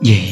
di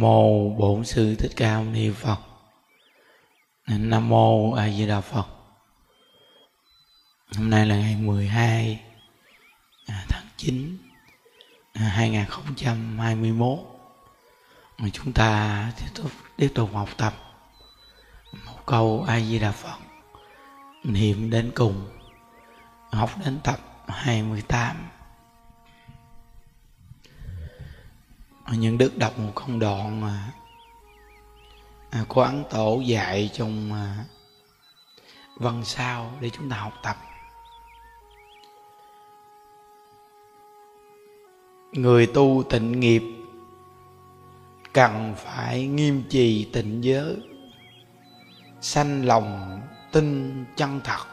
mô bổn sư thích ca mâu ni phật. Nam mô a di đà phật. Hôm nay là ngày 12 à, tháng 9 2021 à, mà chúng ta tiếp tục tiếp tục học tập một câu a di đà phật, niệm đến cùng, học đến tập 28 mươi những đức đọc một công đoạn mà à, của ấn tổ dạy trong à, văn sao để chúng ta học tập. Người tu tịnh nghiệp cần phải nghiêm trì tịnh giới sanh lòng tin chân thật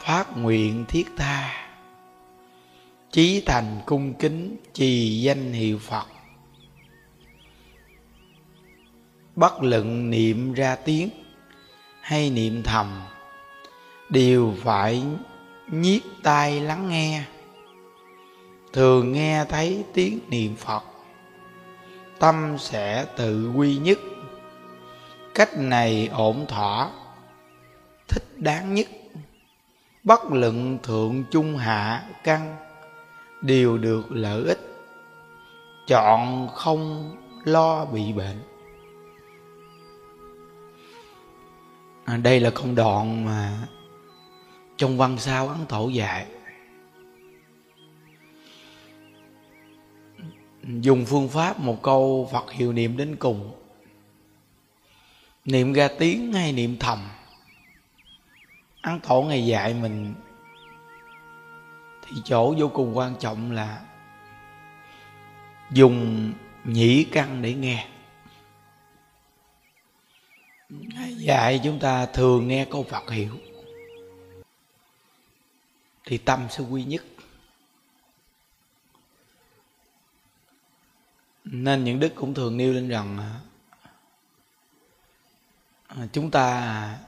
phát nguyện thiết tha chí thành cung kính trì danh hiệu phật. Bất luận niệm ra tiếng hay niệm thầm đều phải nhiếp tai lắng nghe. Thường nghe thấy tiếng niệm phật, tâm sẽ tự quy nhất. Cách này ổn thỏa, thích đáng nhất. Bất luận thượng trung hạ căn đều được lợi ích. Chọn không lo bị bệnh. À, đây là công đoạn mà trong văn sao ấn tổ dạy. Dùng phương pháp một câu phật hiệu niệm đến cùng. Niệm ra tiếng hay niệm thầm. Ăn tổ ngày dạy mình thì chỗ vô cùng quan trọng là dùng nhĩ căn để nghe. Dạy chúng ta thường nghe câu Phật hiểu thì tâm sẽ quy nhất. Nên những đức cũng thường nêu lên rằng à, chúng ta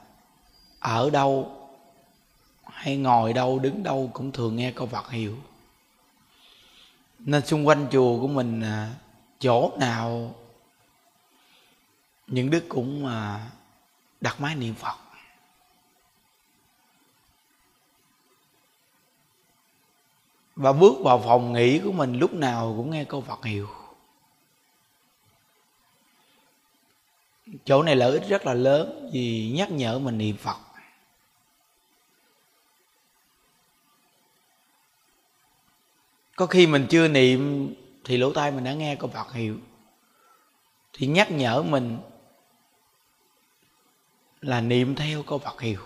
ở đâu hay ngồi đâu, đứng đâu cũng thường nghe câu Phật hiệu. Nên xung quanh chùa của mình à, chỗ nào, những đức cũng à, đặt máy niệm Phật. Và bước vào phòng nghỉ của mình, lúc nào cũng nghe câu Phật hiệu. Chỗ này lợi ích rất là lớn vì nhắc nhở mình niệm Phật. Có khi mình chưa niệm, thì lỗ tai mình đã nghe câu Phật hiệu. Thì nhắc nhở mình là niệm theo câu Phật hiệu.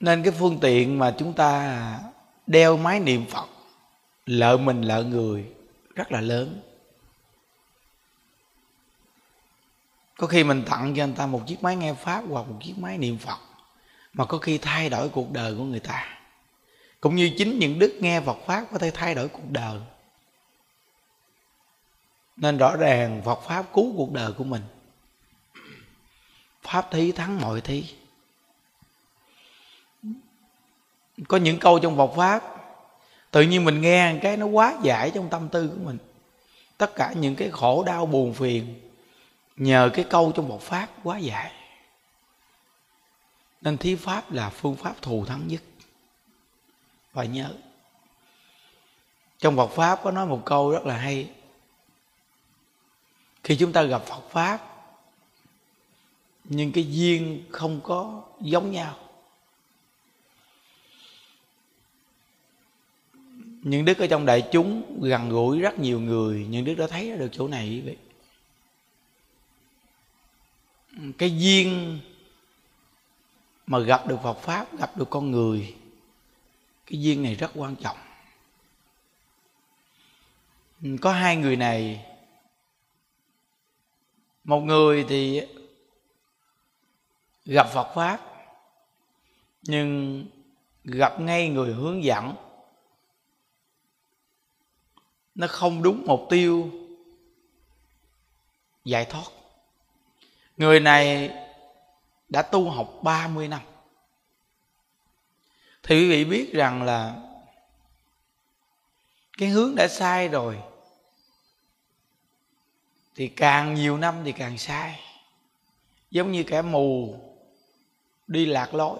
Nên cái phương tiện mà chúng ta đeo máy niệm Phật lợi mình lợi người, rất là lớn. Có khi mình tặng cho anh ta một chiếc máy nghe pháp hoặc một chiếc máy niệm phật mà có khi thay đổi cuộc đời của người ta. Cũng như chính những đức nghe phật pháp có thể thay đổi cuộc đời. Nên rõ ràng phật pháp cứu cuộc đời của mình. Pháp thí thắng mọi thí. Có những câu trong Phật pháp, tự nhiên mình nghe cái nó quá giải trong tâm tư của mình. Tất cả những cái khổ đau buồn phiền nhờ cái câu trong Phật pháp quá dài nên thí pháp là phương pháp thù thắng nhất. Phải nhớ, trong Phật pháp có nói một câu rất là hay. Khi chúng ta gặp Phật pháp, nhưng cái duyên không có giống nhau. Những đức ở trong đại chúng gần gũi rất nhiều người những đức đã thấy được chỗ này vậy. Cái duyên mà gặp được Phật pháp, gặp được con người, cái duyên này rất quan trọng. Có hai người này. Một người thì gặp Phật pháp, nhưng gặp ngay người hướng dẫn. Nó không đúng mục tiêu giải thoát. Người này đã tu học 30 năm. Thì quý vị biết rằng là cái hướng đã sai rồi, thì càng nhiều năm thì càng sai. Giống như kẻ mù đi lạc lối,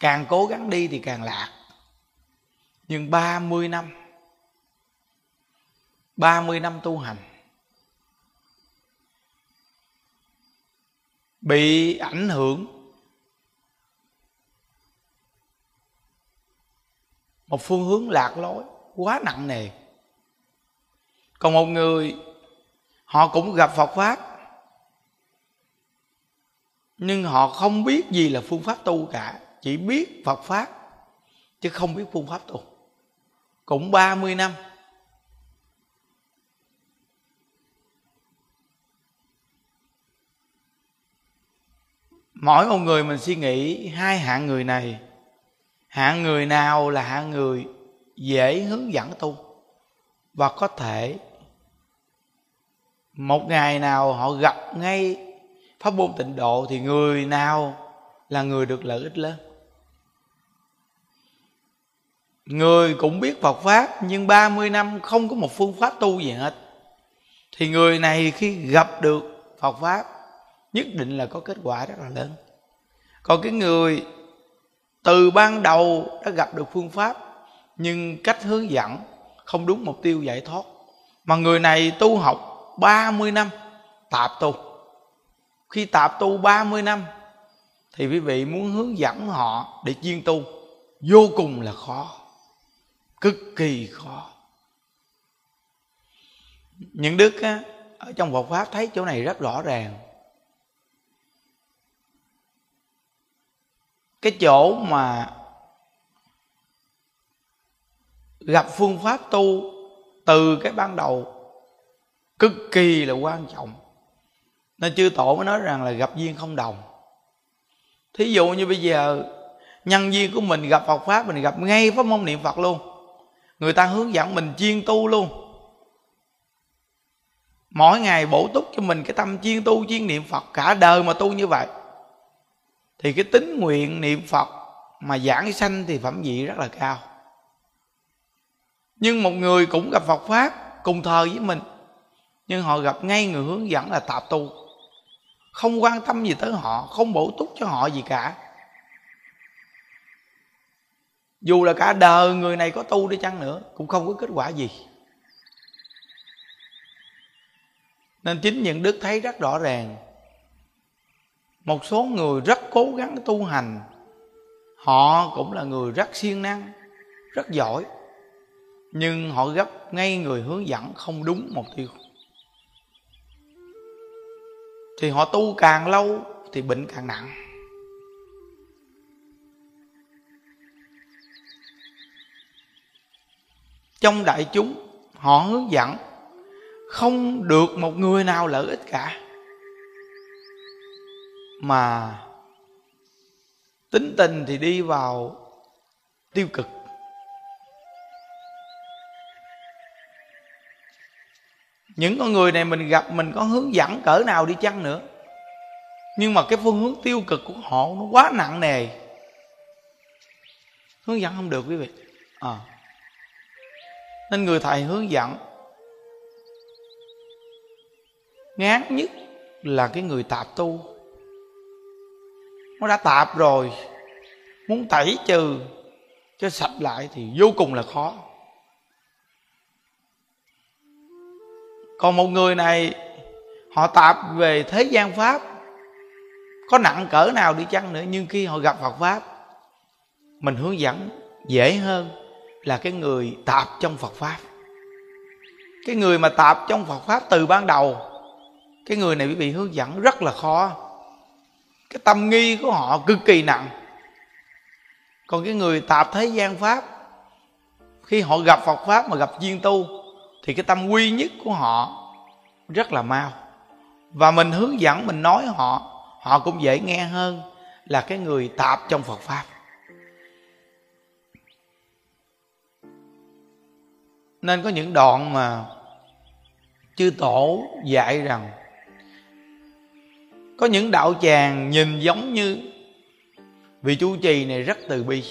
càng cố gắng đi thì càng lạc. Nhưng 30 năm 30 năm tu hành bị ảnh hưởng. Một phương hướng lạc lối, quá nặng nề. Còn một người, họ cũng gặp phật pháp, nhưng họ không biết gì là phương pháp tu cả, chỉ biết phật pháp, chứ không biết phương pháp tu. Cũng 30 năm mỗi một người mình suy nghĩ hai hạng người này. Hạng người nào là hạng người dễ hướng dẫn tu? Và có thể một ngày nào họ gặp ngay pháp môn tịnh độ thì người nào là người được lợi ích lớn? Người cũng biết Phật Pháp nhưng 30 năm không có một phương pháp tu gì hết. Thì người này khi gặp được Phật Pháp nhất định là có kết quả rất là lớn. Còn cái người từ ban đầu đã gặp được phương pháp nhưng cách hướng dẫn không đúng mục tiêu giải thoát. Mà người này tu học 30 năm tạp tu. Khi tạp tu 30 năm thì quý vị muốn hướng dẫn họ để chuyên tu vô cùng là khó. Cực kỳ khó. Những đức á, ở trong Phật pháp thấy chỗ này rất rõ ràng. Cái chỗ mà gặp phương pháp tu từ cái ban đầu cực kỳ là quan trọng. Nên chư tổ mới nói rằng là gặp duyên không đồng. Thí dụ như bây giờ, nhân duyên của mình gặp Phật pháp, mình gặp ngay pháp môn niệm Phật luôn. Người ta hướng dẫn mình chuyên tu luôn. Mỗi ngày bổ túc cho mình cái tâm chuyên tu chuyên niệm Phật, cả đời mà tu như vậy thì cái tính nguyện niệm phật mà giảng sanh thì phẩm vị rất là cao. Nhưng một người cũng gặp phật pháp cùng thời với mình, nhưng họ gặp ngay người hướng dẫn là tạp tu. Không quan tâm gì tới họ, không bổ túc cho họ gì cả. Dù là cả đời người này có tu đi chăng nữa, cũng không có kết quả gì. Nên chính những đức thấy rất rõ ràng một số người rất cố gắng tu hành. Họ cũng là người rất siêng năng, rất giỏi. Nhưng họ gấp ngay người hướng dẫn không đúng mục tiêu thì họ tu càng lâu thì bệnh càng nặng. Trong đại chúng, họ hướng dẫn không được một người nào lợi ích cả mà tính tình thì đi vào tiêu cực. Những con người này mình gặp, mình có hướng dẫn cỡ nào đi chăng nữa. Nhưng mà cái phương hướng tiêu cực của họ nó quá nặng nề. Hướng dẫn không được quý vị. À. nên người thầy hướng dẫn. Ngán nhất là cái người tạp tu nó đã tạp rồi. Muốn tẩy trừ cho sạch lại thì vô cùng là khó. Còn một người này, họ tạp về thế gian pháp. Có nặng cỡ nào đi chăng nữa, nhưng khi họ gặp phật pháp, mình hướng dẫn dễ hơn là cái người tạp trong phật pháp. Cái người mà tạp trong phật pháp từ ban đầu, cái người này bị hướng dẫn rất là khó cái tâm nghi của họ cực kỳ nặng. Còn cái người tạp thế gian pháp, khi họ gặp phật pháp mà gặp duyên tu, thì cái tâm quy nhất của họ rất là mau. Và mình hướng dẫn, mình nói họ họ cũng dễ nghe hơn là cái người tạp trong phật pháp. Nên có những đoạn mà chư tổ dạy rằng có những đạo tràng nhìn giống như vị chu trì này rất từ bi.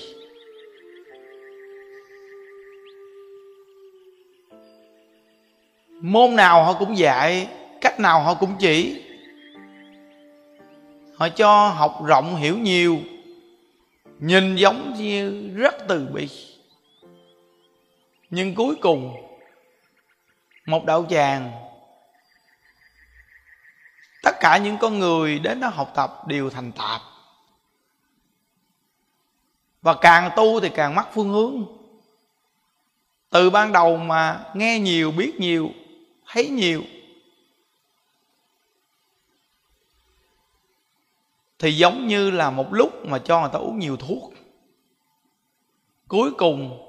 Môn nào họ cũng dạy, cách nào họ cũng chỉ. Họ cho học rộng hiểu nhiều, nhìn giống như rất từ bi. Nhưng cuối cùng, một đạo tràng tất cả những con người đến đó học tập đều thành tạp. Và càng tu thì càng mắc phương hướng. Từ ban đầu mà nghe nhiều, biết nhiều, thấy nhiều, thì giống như là một lúc mà cho người ta uống nhiều thuốc. Cuối cùng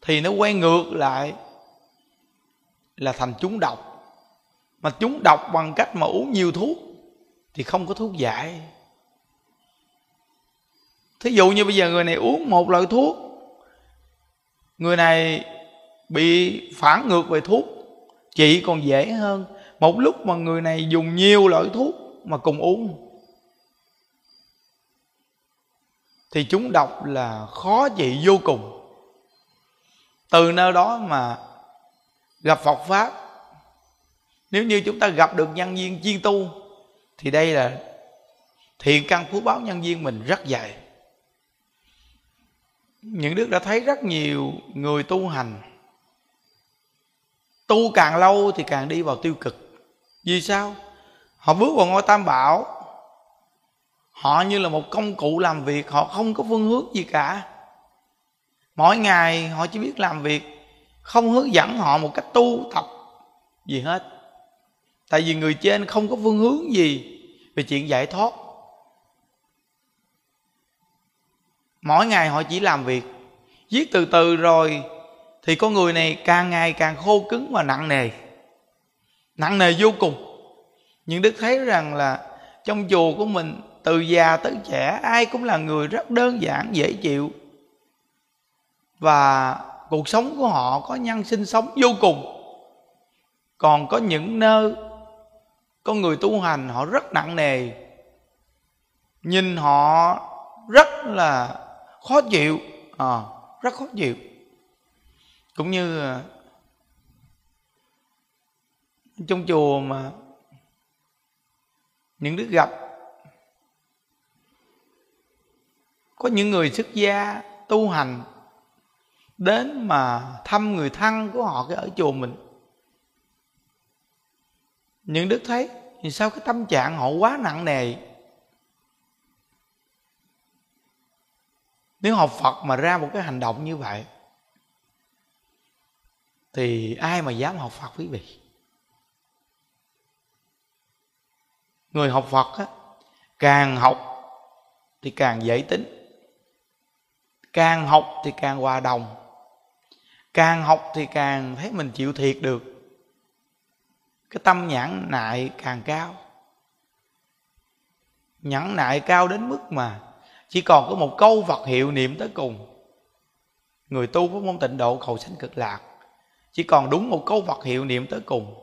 thì nó quay ngược lại là thành chúng độc. Mà chúng độc bằng cách mà uống nhiều thuốc thì không có thuốc giải. Thí dụ như bây giờ người này uống một loại thuốc, người này bị phản ngược về thuốc, chị còn dễ hơn. Một lúc mà người này dùng nhiều loại thuốc mà cùng uống, thì chúng độc là khó trị vô cùng. Từ nơi đó mà gặp Phật pháp. Nếu như chúng ta gặp được nhân viên chuyên tu, thì đây là thiện căn phú báo nhân viên mình rất dày. Những đức đã thấy rất nhiều người tu hành. Tu càng lâu thì càng đi vào tiêu cực. Vì sao? Họ bước vào ngôi tam bảo. Họ như là một công cụ làm việc, họ không có phương hướng gì cả. Mỗi ngày họ chỉ biết làm việc không hướng dẫn họ một cách tu tập gì hết. Tại vì người trên không có phương hướng gì về chuyện giải thoát. Mỗi ngày họ chỉ làm việc, viết từ từ rồi thì con người này càng ngày càng khô cứng và nặng nề. Nặng nề vô cùng. Nhưng đức thấy rằng là trong chùa của mình, từ già tới trẻ, ai cũng là người rất đơn giản, dễ chịu. Và cuộc sống của họ có nhân sinh sống vô cùng. Còn có những nơi có người tu hành họ rất nặng nề. Nhìn họ rất là khó chịu à, rất khó chịu. Cũng như à, trong chùa mà những đứa gặp có những người xuất gia tu hành đến mà thăm người thân của họ cái ở chùa mình. Những đức thấy, thì sao cái tâm trạng họ quá nặng nề? Nếu học phật mà ra một cái hành động như vậy, thì ai mà dám học phật quý vị? Người học phật á, càng học thì càng dễ tính, càng học thì càng hòa đồng càng học thì càng thấy mình chịu thiệt được. Cái tâm nhãn nại càng cao. Nhẫn nại cao đến mức mà chỉ còn có một câu Phật hiệu niệm tới cùng. Người tu với môn tịnh độ cầu sanh cực lạc, chỉ còn đúng một câu Phật hiệu niệm tới cùng.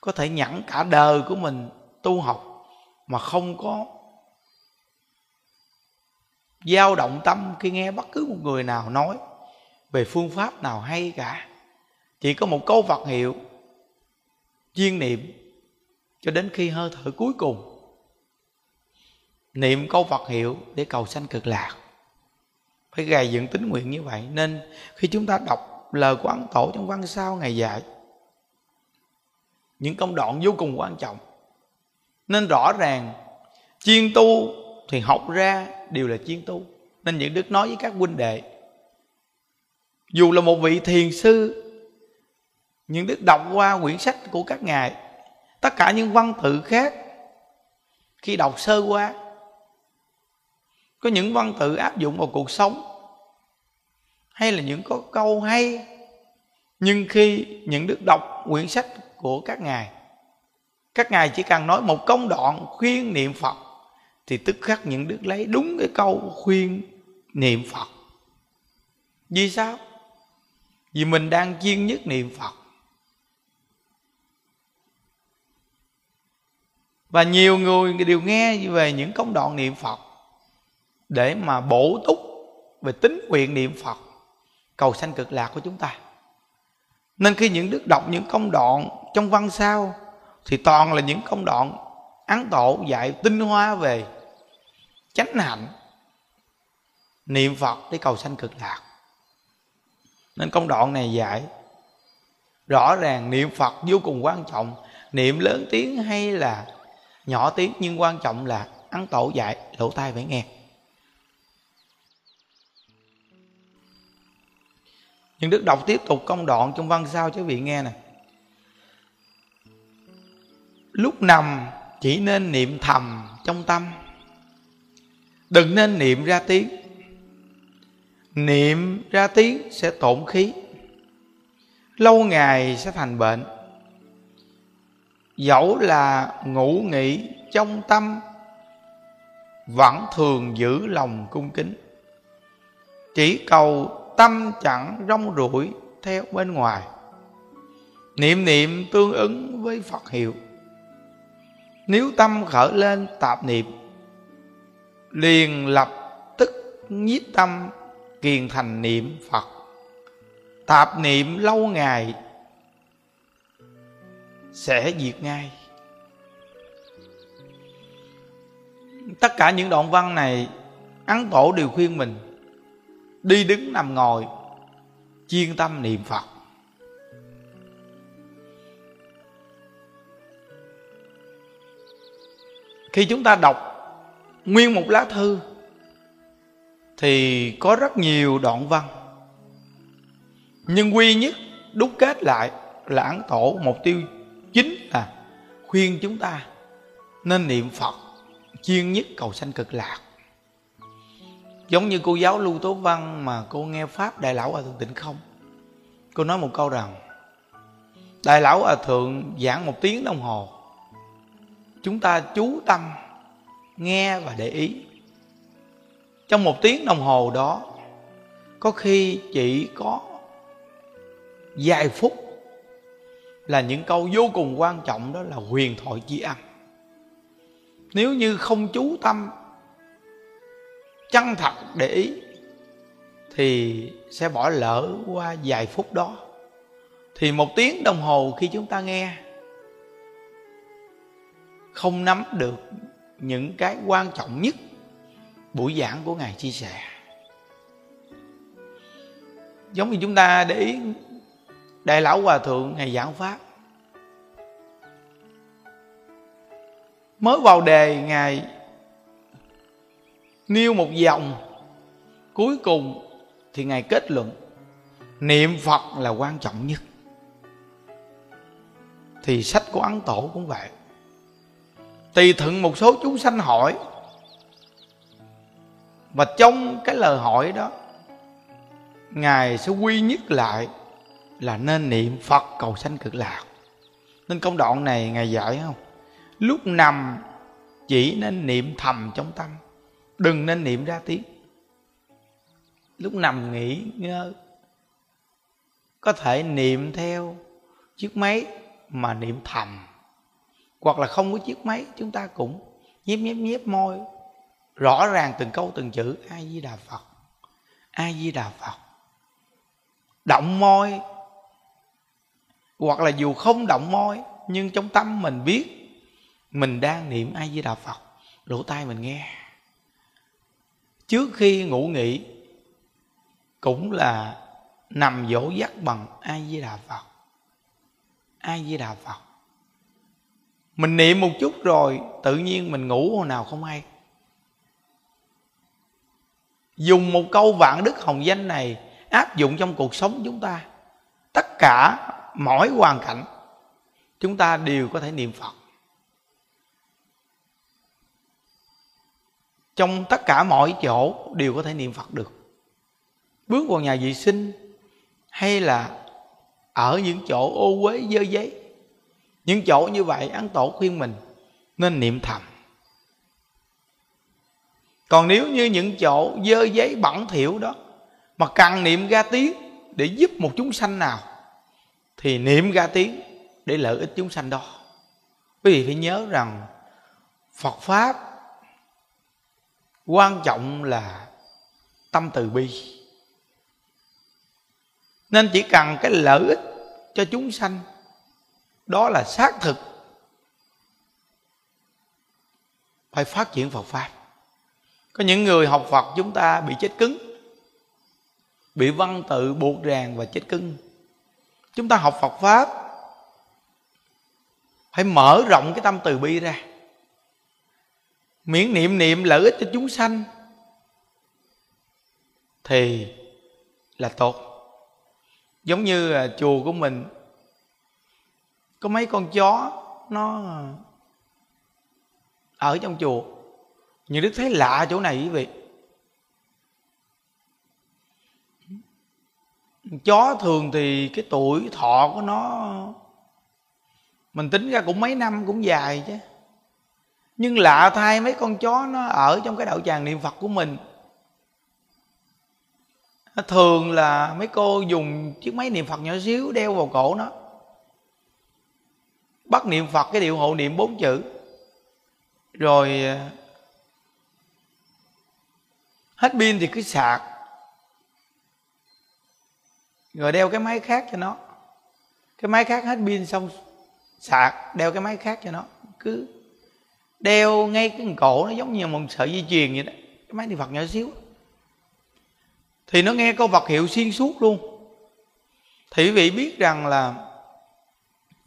Có thể nhẫn cả đời của mình tu học mà không có dao động tâm khi nghe bất cứ một người nào nói về phương pháp nào hay cả. Chỉ có một câu Phật hiệu chuyên niệm, cho đến khi hơi thở cuối cùng. Niệm câu Phật hiệu để cầu sanh cực lạc. Phải gài dựng tính nguyện như vậy, nên khi chúng ta đọc lời của ấn tổ trong văn sao ngày dạy, những công đoạn vô cùng quan trọng. Nên rõ ràng chuyên tu thì học ra đều là chuyên tu. Nên những đức nói với các huynh đệ dù là một vị thiền sư, những đức đọc qua quyển sách của các ngài, tất cả những văn tự khác, khi đọc sơ qua, có những văn tự áp dụng vào cuộc sống, hay là những có câu hay, nhưng khi những đức đọc quyển sách của các ngài các ngài chỉ cần nói một công đoạn khuyên niệm phật, thì tức khắc những đức lấy đúng cái câu khuyên niệm phật. Vì sao? Vì mình đang chuyên nhất niệm phật. Và nhiều người đều nghe về những công đoạn niệm phật để mà bổ túc về tính nguyện niệm phật, cầu sanh cực lạc của chúng ta. Nên khi những đức đọc những công đoạn trong văn sao thì toàn là những công đoạn án tổ dạy tinh hoa về chánh hạnh, niệm phật để cầu sanh cực lạc nên công đoạn này dạy. Rõ ràng niệm phật vô cùng quan trọng. Niệm lớn tiếng hay là nhỏ tiếng, nhưng quan trọng là ăn tổ dạy, lỗ tai phải nghe. Nhưng đức đọc tiếp tục công đoạn trong văn sao cho vị nghe nè. Lúc nằm, chỉ nên niệm thầm trong tâm. Đừng nên niệm ra tiếng niệm ra tiếng sẽ tổn khí. Lâu ngày sẽ thành bệnh. Dẫu là ngủ nghỉ trong tâm, vẫn thường giữ lòng cung kính. Chỉ cầu tâm chẳng rong ruổi theo bên ngoài. Niệm niệm tương ứng với phật hiệu. Nếu tâm khởi lên tạp niệm, liền lập tức nhiếp tâm kiền thành niệm phật. Tạp niệm lâu ngày sẽ diệt ngay. Tất cả những đoạn văn này ấn tổ đều khuyên mình đi đứng nằm ngồi, chuyên tâm niệm phật. Khi chúng ta đọc nguyên một lá thư thì có rất nhiều đoạn văn. Nhưng quy nhất đúc kết lại là ấn tổ, mục tiêu chính là khuyên chúng ta nên niệm phật, chuyên nhất cầu sanh cực lạc. Giống như cô giáo lưu tố văn mà cô nghe pháp đại lão hòa thượng tịnh không? Cô nói một câu rằng, đại lão hòa thượng giảng một tiếng đồng hồ, chúng ta chú tâm nghe và để ý trong một tiếng đồng hồ đó, có khi chỉ có vài phút là những câu vô cùng quan trọng đó là huyền thoại chi ăn nếu như không chú tâm, chân thật để ý, thì sẽ bỏ lỡ qua vài phút đó. Thì một tiếng đồng hồ khi chúng ta nghe, không nắm được những cái quan trọng nhất buổi giảng của ngài chia sẻ. Giống như chúng ta để ý, đại lão hòa thượng ngày giảng pháp, mới vào đề ngài nêu một dòng cuối cùng thì ngài kết luận, niệm phật là quan trọng nhất. Thì sách của ấn tổ cũng vậy. Tùy thuận một số chúng sanh hỏi và trong cái lời hỏi đó, ngài sẽ quy nhất lại là nên niệm phật cầu sanh cực lạc. Nên công đoạn này ngài dạy không? Lúc nằm, chỉ nên niệm thầm trong tâm, đừng nên niệm ra tiếng. Lúc nằm nghỉ ngơ có thể niệm theo chiếc máy mà niệm thầm, hoặc là không có chiếc máy, chúng ta cũng nhép nhép nhép môi rõ ràng từng câu từng chữ, a di đà phật. A di đà phật. Động môi. Hoặc là dù không động môi, nhưng trong tâm mình biết mình đang niệm a di đà phật. Lỗ tai mình nghe. Trước khi ngủ nghỉ, cũng là nằm dỗ dắt bằng a di đà phật. A di đà phật. Mình niệm một chút rồi, tự nhiên mình ngủ hồi nào không hay dùng một câu vạn đức hồng danh này áp dụng trong cuộc sống chúng ta. Tất cả mỗi hoàn cảnh, chúng ta đều có thể niệm phật. Trong tất cả mọi chỗ đều có thể niệm phật được. Bước vào nhà vệ sinh hay là ở những chỗ ô uế dơ giấy. Những chỗ như vậy ấn tổ khuyên mình nên niệm thầm còn nếu như những chỗ dơ giấy bẩn thỉu đó mà cần niệm ra tiếng để giúp một chúng sanh nào, thì niệm ra tiếng để lợi ích chúng sanh đó. Quý vị phải nhớ rằng phật pháp quan trọng là tâm từ bi. Nên chỉ cần cái lợi ích cho chúng sanh, đó là xác thực, phải phát triển Phật pháp có những người học Phật chúng ta bị chết cứng, bị văn tự buộc ràng và chết cứng. Chúng ta học Phật pháp, phải mở rộng cái tâm từ bi ra. Miễn niệm niệm lợi ích cho chúng sanh thì là tốt. Giống như à, chùa của mình, có mấy con chó nó ở trong chùa nhưng đức thấy lạ chỗ này quý vị. Chó thường thì cái tuổi thọ của nó, mình tính ra cũng mấy năm cũng dài chứ. Nhưng lạ thay mấy con chó nó ở trong cái đạo tràng niệm phật của mình. Thường là mấy cô dùng chiếc máy niệm phật nhỏ xíu đeo vào cổ nó. Bắt niệm phật cái điệu hộ niệm bốn chữ. Rồi hết pin thì cứ sạc. Rồi đeo cái máy khác cho nó. Cái máy khác hết pin xong sạc, đeo cái máy khác cho nó. Cứ đeo ngay cái cổ nó giống như một sợi dây chuyền vậy đó. Cái máy niệm phật nhỏ xíu. Thì nó nghe câu vật hiệu xuyên suốt luôn. Thì quý vị biết rằng là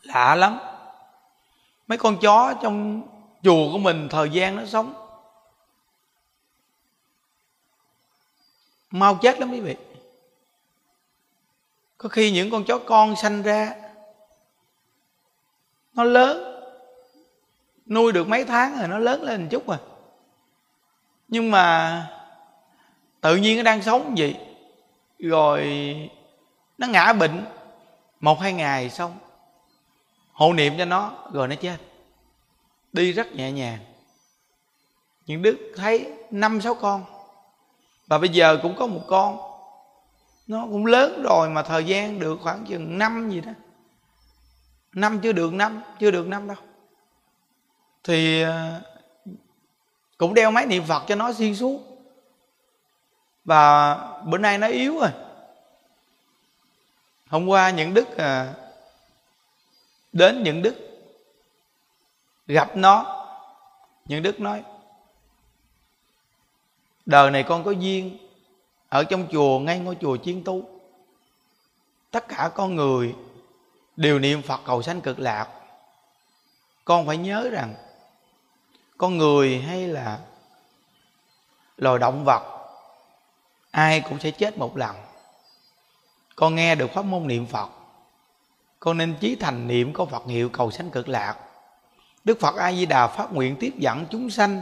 lạ lắm. Mấy con chó trong chùa của mình thời gian nó sống mau chết lắm quý vị. Có khi những con chó con sanh ra, nó lớn, nuôi được mấy tháng rồi nó lớn lên một chút rồi nhưng mà tự nhiên nó đang sống vậy, rồi nó ngã bệnh, một hai ngày xong, hộ niệm cho nó rồi nó chết. Đi rất nhẹ nhàng. Những đức thấy năm sáu con và bây giờ cũng có một con. Nó cũng lớn rồi mà thời gian được khoảng chừng năm gì đó. Năm chưa được năm chưa được năm đâu. Thì à, cũng đeo máy niệm phật cho nó xuyên suốt. Và bữa nay nó yếu rồi. Hôm qua những đức à, đến những đức gặp nó. Những đức nói đời này con có duyên ở trong chùa ngay ngôi chùa chiên tu tất cả con người đều niệm phật cầu sanh cực lạc. Con phải nhớ rằng, con người hay là loài động vật, ai cũng sẽ chết một lần. Con nghe được pháp môn niệm phật, con nên chí thành niệm có phật hiệu cầu sanh cực lạc. Đức phật a di đà phát nguyện tiếp dẫn chúng sanh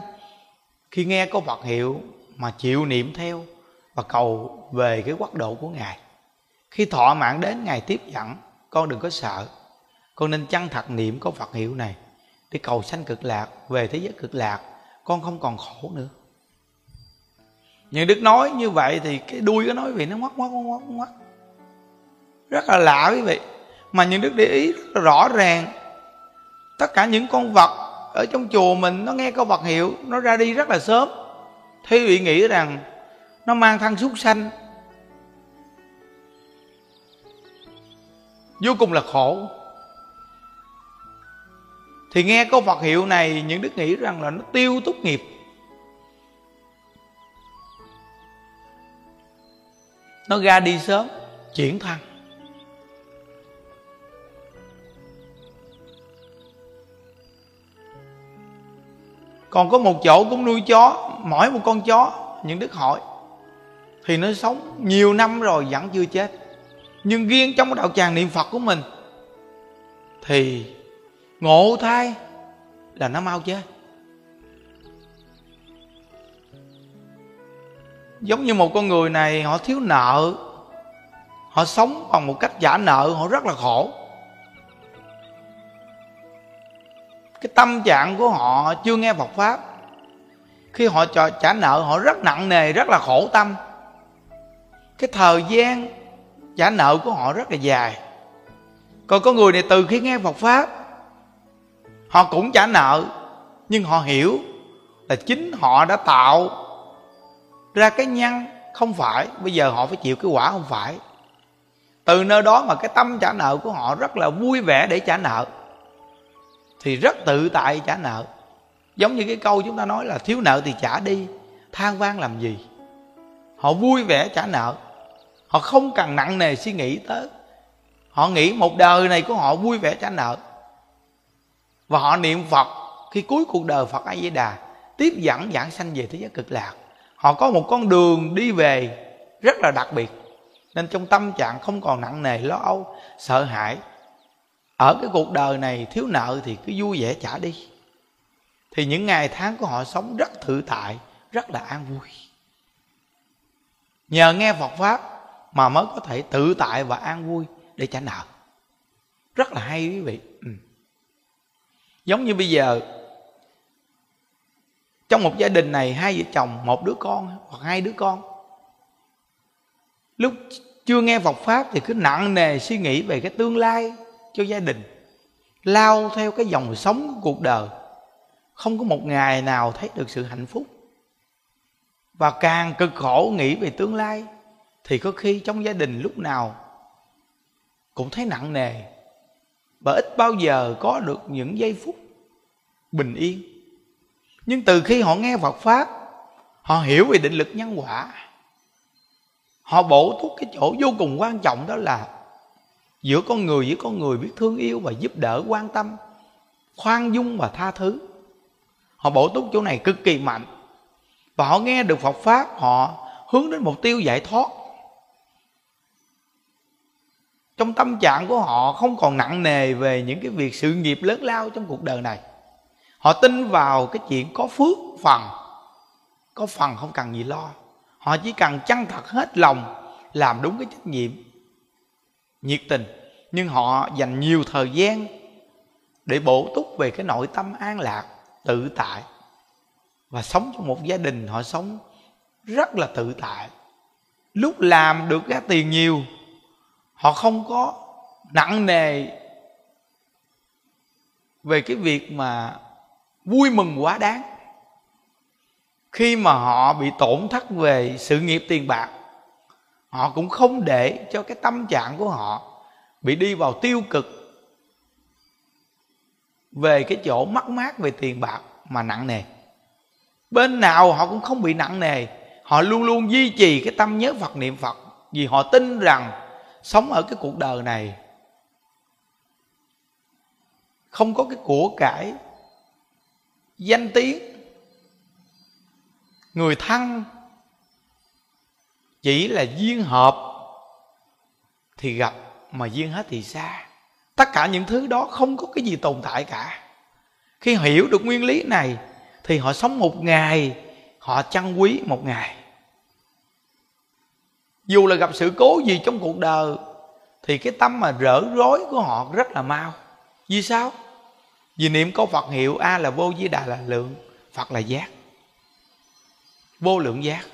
khi nghe có phật hiệu mà chịu niệm theo và cầu về cái quốc độ của ngài. Khi thọ mạng đến, ngài tiếp dẫn, con đừng có sợ. Con nên chăng thật niệm có phật hiệu này để cầu sanh cực lạc, về thế giới cực lạc, con không còn khổ nữa. Nhưng đức nói như vậy thì cái đuôi có nói vì nó ngoắc ngoắc ngoắc ngoắc rất là lạ quý vị. Mà những đức để ý rất là rõ ràng. Tất cả những con vật ở trong chùa mình nó nghe câu vật hiệu, nó ra đi rất là sớm thế vị nghĩ rằng nó mang thân súc sanh. Vô cùng là khổ. Thì nghe câu Phật hiệu này, những đức nghĩ rằng là nó tiêu túc nghiệp. Nó ra đi sớm, chuyển thân. Còn có một chỗ cũng nuôi chó, mỗi một con chó, những đức hội. Thì nó sống nhiều năm rồi vẫn chưa chết. Nhưng riêng trong đạo tràng niệm phật của mình, thì ngộ thai là nó mau chết. Giống như một con người này, họ thiếu nợ, họ sống bằng một cách trả nợ, họ rất là khổ. Cái tâm trạng của họ chưa nghe Phật pháp. Khi họ trả, trả nợ họ rất nặng nề rất là khổ tâm. Cái thời gian trả nợ của họ rất là dài. Còn có người này từ khi nghe Phật pháp họ cũng trả nợ nhưng họ hiểu là chính họ đã tạo ra cái nhân không phải bây giờ họ phải chịu cái quả không phải. Từ nơi đó mà cái tâm trả nợ của họ rất là vui vẻ để trả nợ thì rất tự tại trả nợ. Giống như cái câu chúng ta nói là thiếu nợ thì trả đi, than vang làm gì? Họ vui vẻ trả nợ. Họ không cần nặng nề suy nghĩ tới. Họ nghĩ một đời này của họ vui vẻ trả nợ. Và họ niệm phật, khi cuối cuộc đời phật a di đà, tiếp dẫn giảng sanh về thế giới cực lạc. Họ có một con đường đi về rất là đặc biệt. Nên trong tâm trạng không còn nặng nề, lo âu, sợ hãi ở cái cuộc đời này thiếu nợ thì cứ vui vẻ trả đi. Thì những ngày tháng của họ sống rất tự tại rất là an vui. Nhờ nghe phật pháp mà mới có thể tự tại và an vui để trả nợ. Rất là hay quý vị. Ừ. giống như bây giờ, trong một gia đình này hai vợ chồng, một đứa con hoặc hai đứa con, lúc chưa nghe Phật pháp thì cứ nặng nề suy nghĩ về cái tương lai cho gia đình, lao theo cái dòng sống của cuộc đời. Không có một ngày nào thấy được sự hạnh phúc. Và càng cực khổ nghĩ về tương lai, thì có khi trong gia đình lúc nào cũng thấy nặng nề, và ít bao giờ có được những giây phút bình yên. Nhưng từ khi họ nghe Phật pháp, họ hiểu về định lực nhân quả. Họ bổ túc cái chỗ vô cùng quan trọng đó là giữa con người với con người biết thương yêu và giúp đỡ, quan tâm, khoan dung và tha thứ. Họ bổ túc chỗ này cực kỳ mạnh. Và họ nghe được Phật pháp, họ hướng đến mục tiêu giải thoát. Trong tâm trạng của họ không còn nặng nề về những cái việc sự nghiệp lớn lao trong cuộc đời này. Họ tin vào cái chuyện có phước phần, có phần không cần gì lo. Họ chỉ cần chân thật hết lòng, làm đúng cái trách nhiệm nhiệt tình, nhưng họ dành nhiều thời gian để bổ túc về cái nội tâm an lạc, tự tại và sống trong một gia đình họ sống rất là tự tại. Lúc làm được ra tiền nhiều, họ không có nặng nề về cái việc mà vui mừng quá đáng. Khi mà họ bị tổn thất về sự nghiệp tiền bạc họ cũng không để cho cái tâm trạng của họ bị đi vào tiêu cực về cái chỗ mất mát về tiền bạc mà nặng nề. Bên nào họ cũng không bị nặng nề. Họ luôn luôn duy trì cái tâm nhớ phật, niệm phật vì họ tin rằng sống ở cái cuộc đời này không có cái của cải danh tiếng người thân chỉ là duyên hợp thì gặp, mà duyên hết thì xa. Tất cả những thứ đó không có cái gì tồn tại cả. Khi hiểu được nguyên lý này, thì họ sống một ngày, họ trân quý một ngày. Dù là gặp sự cố gì trong cuộc đời, thì cái tâm mà rỡ rối của họ rất là mau. Vì sao? Vì niệm câu phật hiệu a là vô di đà là lượng, phật là giác. Vô lượng giác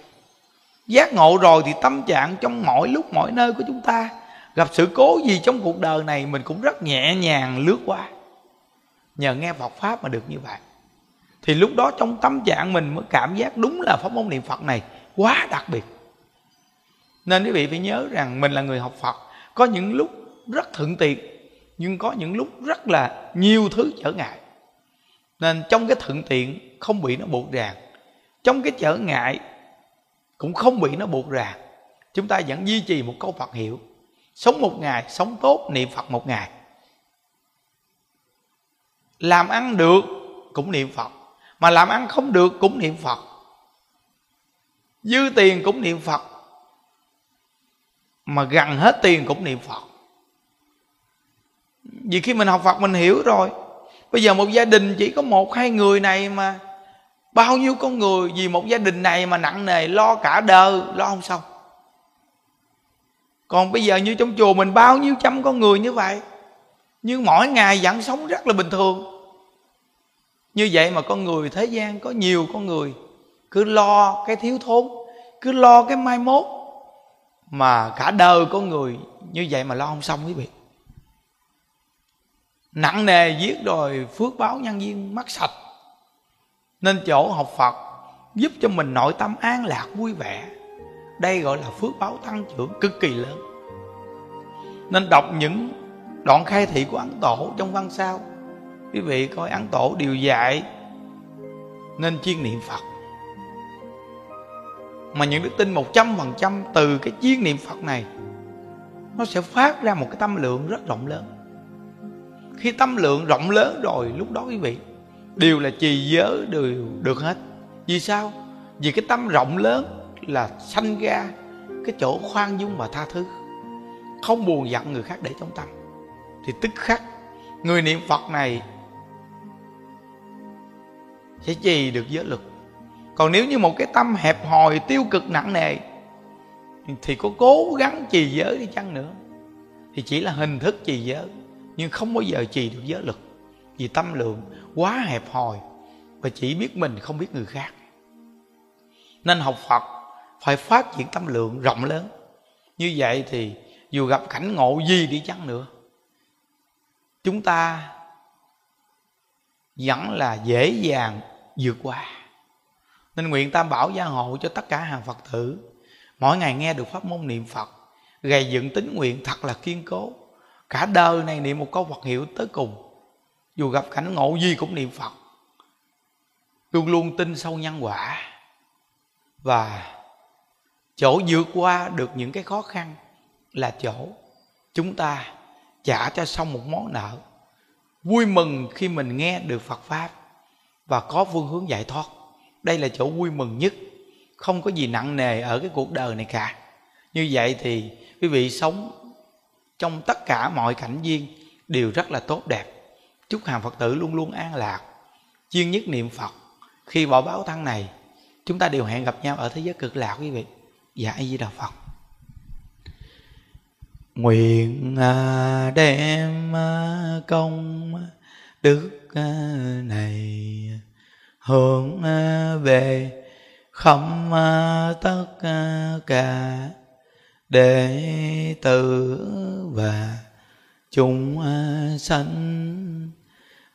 giác ngộ rồi thì tâm trạng trong mọi lúc mọi nơi của chúng ta. Gặp sự cố gì trong cuộc đời này, mình cũng rất nhẹ nhàng lướt qua. Nhờ nghe Phật pháp mà được như vậy. Thì lúc đó trong tâm trạng mình mới cảm giác đúng là pháp môn niệm Phật này quá đặc biệt. Nên quý vị phải nhớ rằng mình là người học Phật. Có những lúc rất thuận tiện, nhưng có những lúc rất là nhiều thứ trở ngại. Nên trong cái thuận tiện không bị nó buộc ràng. Trong cái trở ngại cũng không bị nó buộc ràng. Chúng ta vẫn duy trì một câu Phật hiệu. Sống một ngày, sống tốt, niệm Phật một ngày. Làm ăn được, cũng niệm Phật. Mà làm ăn không được, cũng niệm Phật. Dư tiền cũng niệm Phật. Mà gần hết tiền cũng niệm Phật. Vì khi mình học Phật mình hiểu rồi. Bây giờ một gia đình chỉ có một, hai người này mà bao nhiêu con người vì một gia đình này mà nặng nề lo cả đời, lo không xong. Còn bây giờ như trong chùa mình bao nhiêu trăm con người như vậy nhưng mỗi ngày vẫn sống rất là bình thường. Như vậy mà con người thế gian có nhiều con người cứ lo cái thiếu thốn, cứ lo cái mai mốt, mà cả đời con người như vậy mà lo không xong quý vị. Nặng nề giết rồi phước báo nhân duyên mất sạch nên chỗ học phật giúp cho mình nội tâm an lạc, vui vẻ. Đây gọi là phước báo tăng trưởng, cực kỳ lớn. Nên đọc những đoạn khai thị của ấn tổ trong văn sao, quý vị coi ấn tổ điều dạy nên chuyên niệm phật. Mà những đức tin một trăm phần trăm từ cái chuyên niệm phật này, nó sẽ phát ra một cái tâm lượng rất rộng lớn. Khi tâm lượng rộng lớn rồi, lúc đó quý vị đều là trì giới đều được hết. Vì sao? Vì cái tâm rộng lớn là sanh ra cái chỗ khoan dung và tha thứ. Không buồn giận người khác để trong tâm. Thì tức khắc, người niệm phật này sẽ trì được giới lực còn nếu như một cái tâm hẹp hòi, tiêu cực, nặng nề, thì có cố gắng trì giới đi chăng nữa? Thì chỉ là hình thức trì giới, nhưng không bao giờ trì được giới lực vì tâm lượng quá hẹp hòi và chỉ biết mình không biết người khác. Nên học phật phải phát triển tâm lượng rộng lớn. Như vậy thì dù gặp cảnh ngộ gì đi chăng nữa, chúng ta vẫn là dễ dàng vượt qua. Nên nguyện tam bảo gia hộ cho tất cả hàng phật tử, mỗi ngày nghe được pháp môn niệm phật gầy dựng tính nguyện thật là kiên cố. Cả đời này niệm một câu phật hiệu tới cùng dù gặp cảnh ngộ gì cũng niệm phật. Luôn luôn tin sâu nhân quả. Và chỗ vượt qua được những cái khó khăn là chỗ chúng ta trả cho xong một món nợ. Vui mừng khi mình nghe được phật pháp và có phương hướng giải thoát. Đây là chỗ vui mừng nhất. Không có gì nặng nề ở cái cuộc đời này cả. Như vậy thì quý vị sống trong tất cả mọi cảnh viên đều rất là tốt đẹp chúc hàng phật tử luôn luôn an lạc, chuyên nhất niệm phật. Khi bỏ báo thân này, chúng ta đều hẹn gặp nhau ở thế giới cực lạc quý vị. Dạ a di đà phật. Nguyện à, đem à, công đức à, này hướng về không tất cả đệ tử và chúng sanh